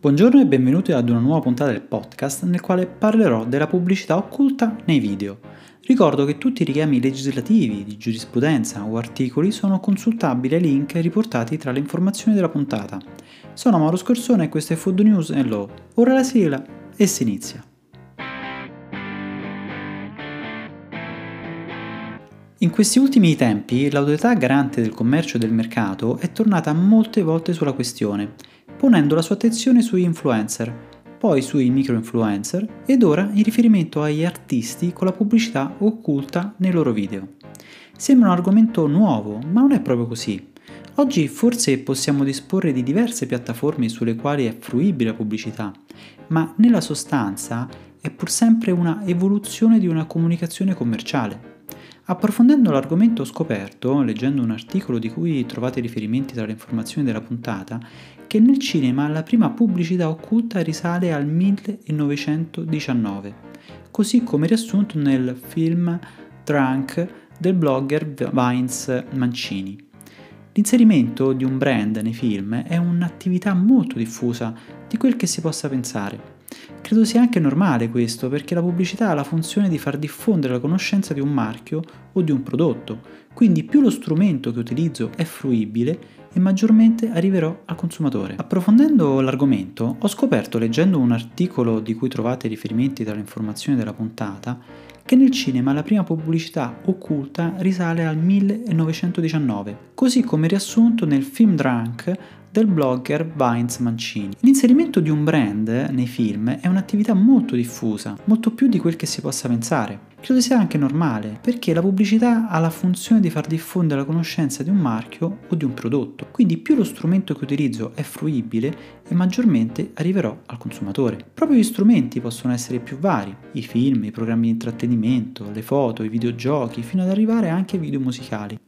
Buongiorno e benvenuti ad una nuova puntata del podcast nel quale parlerò della pubblicità occulta nei video. Ricordo che tutti i richiami legislativi, di giurisprudenza o articoli sono consultabili ai link riportati tra le informazioni della puntata. Sono Mauro Scorsone e questo è Food News and Law. Ora la sigla e si inizia. In questi ultimi tempi l'autorità garante del commercio e del mercato è tornata molte volte sulla questione, ponendo la sua attenzione sui influencer, poi sui micro-influencer ed ora in riferimento agli artisti con la pubblicità occulta nei loro video. Sembra un argomento nuovo, ma non è proprio così. Oggi forse possiamo disporre di diverse piattaforme sulle quali è fruibile la pubblicità, ma nella sostanza è pur sempre una evoluzione di una comunicazione commerciale. Approfondendo l'argomento ho scoperto, leggendo un articolo di cui trovate riferimenti tra le informazioni della puntata, che nel cinema la prima pubblicità occulta risale al 1919, così come riassunto nel film Drunk del blogger Vines Mancini. L'inserimento di un brand nei film è un'attività molto diffusa di quel che si possa pensare. Credo sia anche normale questo perché la pubblicità ha la funzione di far diffondere la conoscenza di un marchio o di un prodotto, quindi più lo strumento che utilizzo è fruibile e maggiormente arriverò al consumatore. Approfondendo l'argomento, ho scoperto leggendo un articolo di cui trovate riferimenti tra le informazioni della puntata che nel cinema la prima pubblicità occulta risale al 1919, così come riassunto nel film Drunk del blogger Vines Mancini. L'inserimento di un brand nei film è un'attività molto diffusa, molto più di quel che si possa pensare. Credo sia anche normale, perché la pubblicità ha la funzione di far diffondere la conoscenza di un marchio o di un prodotto, quindi più lo strumento che utilizzo è fruibile e maggiormente arriverò al consumatore. Proprio gli strumenti possono essere più vari, i film, i programmi di intrattenimento, le foto, i videogiochi, fino ad arrivare anche ai video musicali.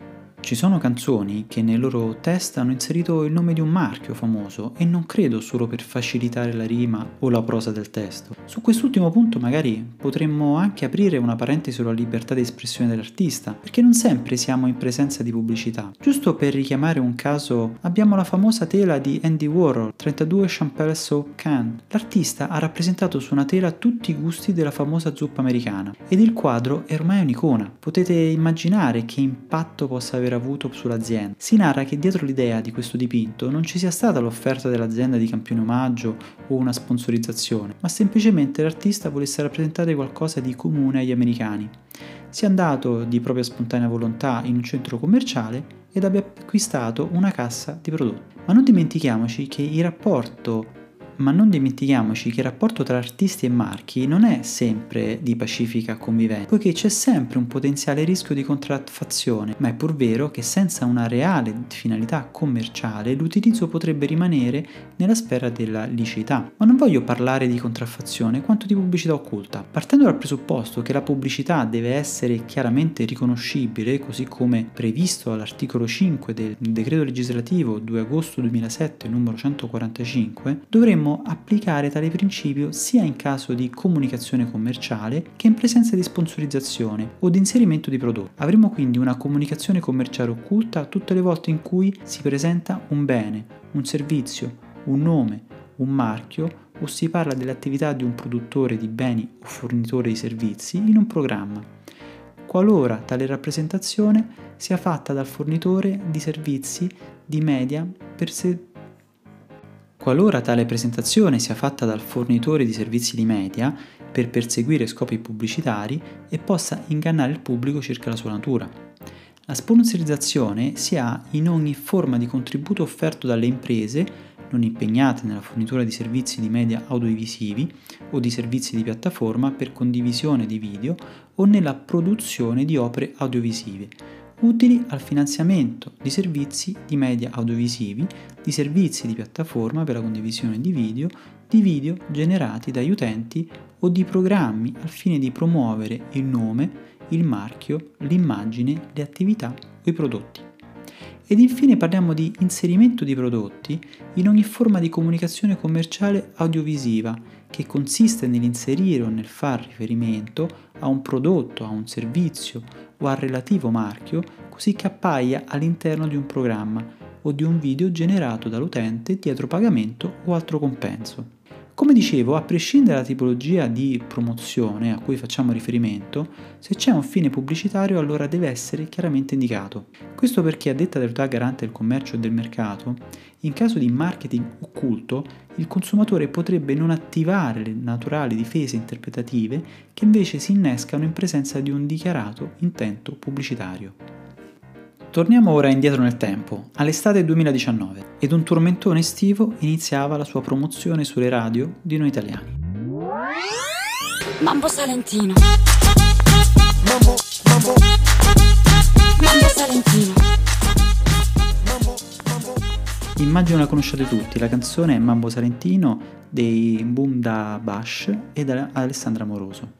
Ci sono canzoni che nei loro test hanno inserito il nome di un marchio famoso e non credo solo per facilitare la rima o la prosa del testo. Su quest'ultimo punto magari potremmo anche aprire una parentesi sulla libertà di espressione dell'artista, perché non sempre siamo in presenza di pubblicità. Giusto per richiamare un caso, abbiamo la famosa tela di Andy Warhol, 32 Champel Soap Can. L'artista ha rappresentato su una tela tutti i gusti della famosa zuppa americana ed il quadro è ormai un'icona. Potete immaginare che impatto possa avere aver avuto sull'azienda. Si narra che dietro l'idea di questo dipinto non ci sia stata l'offerta dell'azienda di campione omaggio o una sponsorizzazione, ma semplicemente l'artista volesse rappresentare qualcosa di comune agli americani. Sia andato di propria spontanea volontà in un centro commerciale ed abbia acquistato una cassa di prodotti. Ma non dimentichiamoci che il rapporto ma non dimentichiamoci che il rapporto tra artisti e marchi non è sempre di pacifica convivenza, poiché c'è sempre un potenziale rischio di contraffazione, ma è pur vero che senza una reale finalità commerciale l'utilizzo potrebbe rimanere nella sfera della liceità. Ma non voglio parlare di contraffazione quanto di pubblicità occulta. Partendo dal presupposto che la pubblicità deve essere chiaramente riconoscibile, così come previsto all'articolo 5 del decreto legislativo 2 agosto 2007 numero 145, dovremmo dovremmo applicare tale principio sia in caso di comunicazione commerciale che in presenza di sponsorizzazione o di inserimento di prodotti. Avremo quindi una comunicazione commerciale occulta tutte le volte in cui si presenta un bene, un servizio, un nome, un marchio o si parla dell'attività di un produttore di beni o fornitore di servizi in un programma, qualora tale rappresentazione sia fatta dal fornitore di servizi di media per se- Qualora tale presentazione sia fatta dal fornitore di servizi di media per perseguire scopi pubblicitari e possa ingannare il pubblico circa la sua natura. La sponsorizzazione si ha in ogni forma di contributo offerto dalle imprese non impegnate nella fornitura di servizi di media audiovisivi o di servizi di piattaforma per condivisione di video o nella produzione di opere audiovisive utili al finanziamento di servizi di media audiovisivi, di servizi di piattaforma per la condivisione di video, di video generati dagli utenti o di programmi al fine di promuovere il nome, il marchio, l'immagine, le attività o i prodotti. Ed infine parliamo di inserimento di prodotti in ogni forma di comunicazione commerciale audiovisiva che consiste nell'inserire o nel far riferimento a un prodotto, a un servizio o al relativo marchio così che appaia all'interno di un programma o di un video generato dall'utente dietro pagamento o altro compenso. Come dicevo, a prescindere dalla tipologia di promozione a cui facciamo riferimento, se c'è un fine pubblicitario allora deve essere chiaramente indicato. Questo perché a detta dell'autorità garante del commercio e del mercato, in caso di marketing occulto, il consumatore potrebbe non attivare le naturali difese interpretative che invece si innescano in presenza di un dichiarato intento pubblicitario. Torniamo ora indietro nel tempo, all'estate 2019, ed un tormentone estivo iniziava la sua promozione sulle radio di noi italiani. Mambo Salentino. Mambo, mambo. Mambo Salentino. Immagino la conosciate tutti, la canzone è Mambo Salentino dei Boom da Bash e da Alessandra Moroso.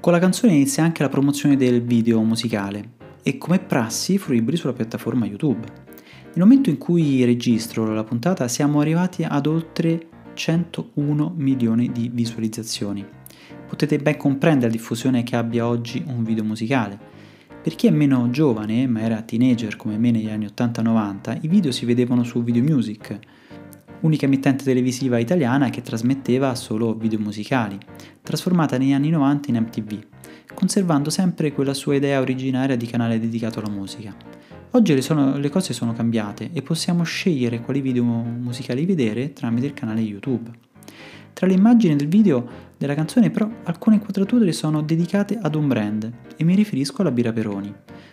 Con la canzone inizia anche la promozione del video musicale, e come prassi fruibili sulla piattaforma YouTube. Nel momento in cui registro la puntata siamo arrivati ad oltre 101 milioni di visualizzazioni. Potete ben comprendere la diffusione che abbia oggi un video musicale. Per chi è meno giovane, ma era teenager come me negli anni 80-90, i video si vedevano su Video Music, unica emittente televisiva italiana che trasmetteva solo video musicali, trasformata negli anni 90 in MTV conservando sempre quella sua idea originaria di canale dedicato alla musica. Oggi le, sono, le cose sono cambiate e possiamo scegliere quali video musicali vedere tramite il canale YouTube. Tra le immagini del video della canzone però alcune inquadrature sono dedicate ad un brand e mi riferisco alla Birra Peroni,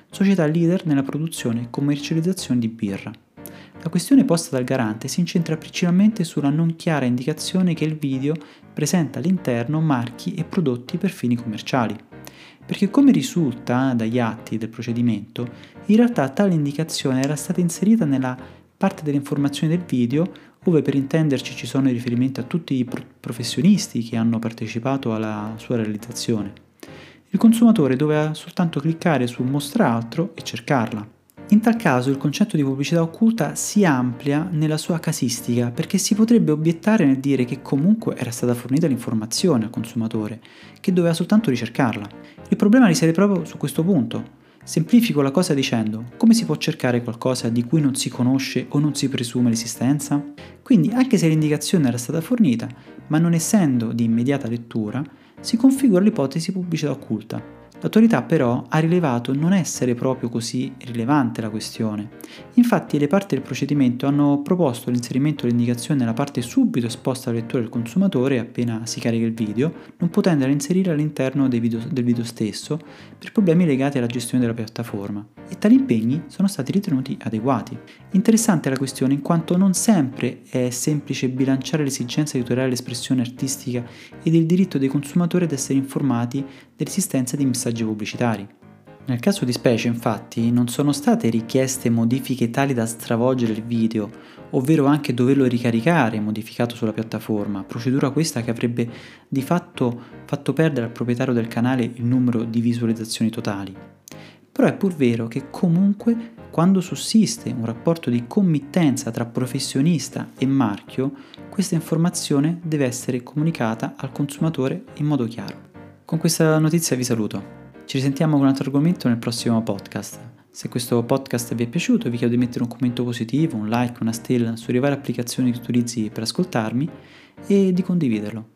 società leader nella produzione e commercializzazione di birra. La questione posta dal garante si incentra principalmente sulla non chiara indicazione che il video presenta all'interno marchi e prodotti per fini commerciali perché come risulta dagli atti del procedimento, in realtà tale indicazione era stata inserita nella parte delle informazioni del video, dove per intenderci ci sono i riferimenti a tutti i professionisti che hanno partecipato alla sua realizzazione. Il consumatore doveva soltanto cliccare su Mostra altro e cercarla. In tal caso il concetto di pubblicità occulta si amplia nella sua casistica perché si potrebbe obiettare nel dire che comunque era stata fornita l'informazione al consumatore, che doveva soltanto ricercarla. Il problema risiede proprio su questo punto. Semplifico la cosa dicendo come si può cercare qualcosa di cui non si conosce o non si presume l'esistenza? Quindi anche se l'indicazione era stata fornita, ma non essendo di immediata lettura, si configura l'ipotesi pubblicità occulta L'autorità però ha rilevato non essere proprio così rilevante la questione. Infatti le parti del procedimento hanno proposto l'inserimento dell'indicazione nella parte subito esposta alla lettura del consumatore appena si carica il video, non potendola inserire all'interno video, del video stesso per problemi legati alla gestione della piattaforma. E tali impegni sono stati ritenuti adeguati. Interessante la questione in quanto non sempre è semplice bilanciare l'esigenza di tutelare l'espressione artistica ed il diritto dei consumatori ad essere informati dell'esistenza di messaggi pubblicitari. Nel caso di specie, infatti, non sono state richieste modifiche tali da stravolgere il video, ovvero anche doverlo ricaricare modificato sulla piattaforma, procedura questa che avrebbe di fatto fatto perdere al proprietario del canale il numero di visualizzazioni totali. Però è pur vero che comunque quando sussiste un rapporto di committenza tra professionista e marchio, questa informazione deve essere comunicata al consumatore in modo chiaro. Con questa notizia vi saluto. Ci risentiamo con un altro argomento nel prossimo podcast. Se questo podcast vi è piaciuto vi chiedo di mettere un commento positivo, un like, una stella sulle varie applicazioni che utilizzi per ascoltarmi e di condividerlo.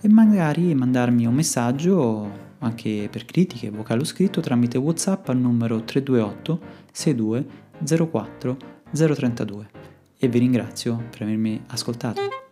E magari mandarmi un messaggio anche per critiche, vocale o scritto tramite WhatsApp al numero 328 62 04 032. E vi ringrazio per avermi ascoltato.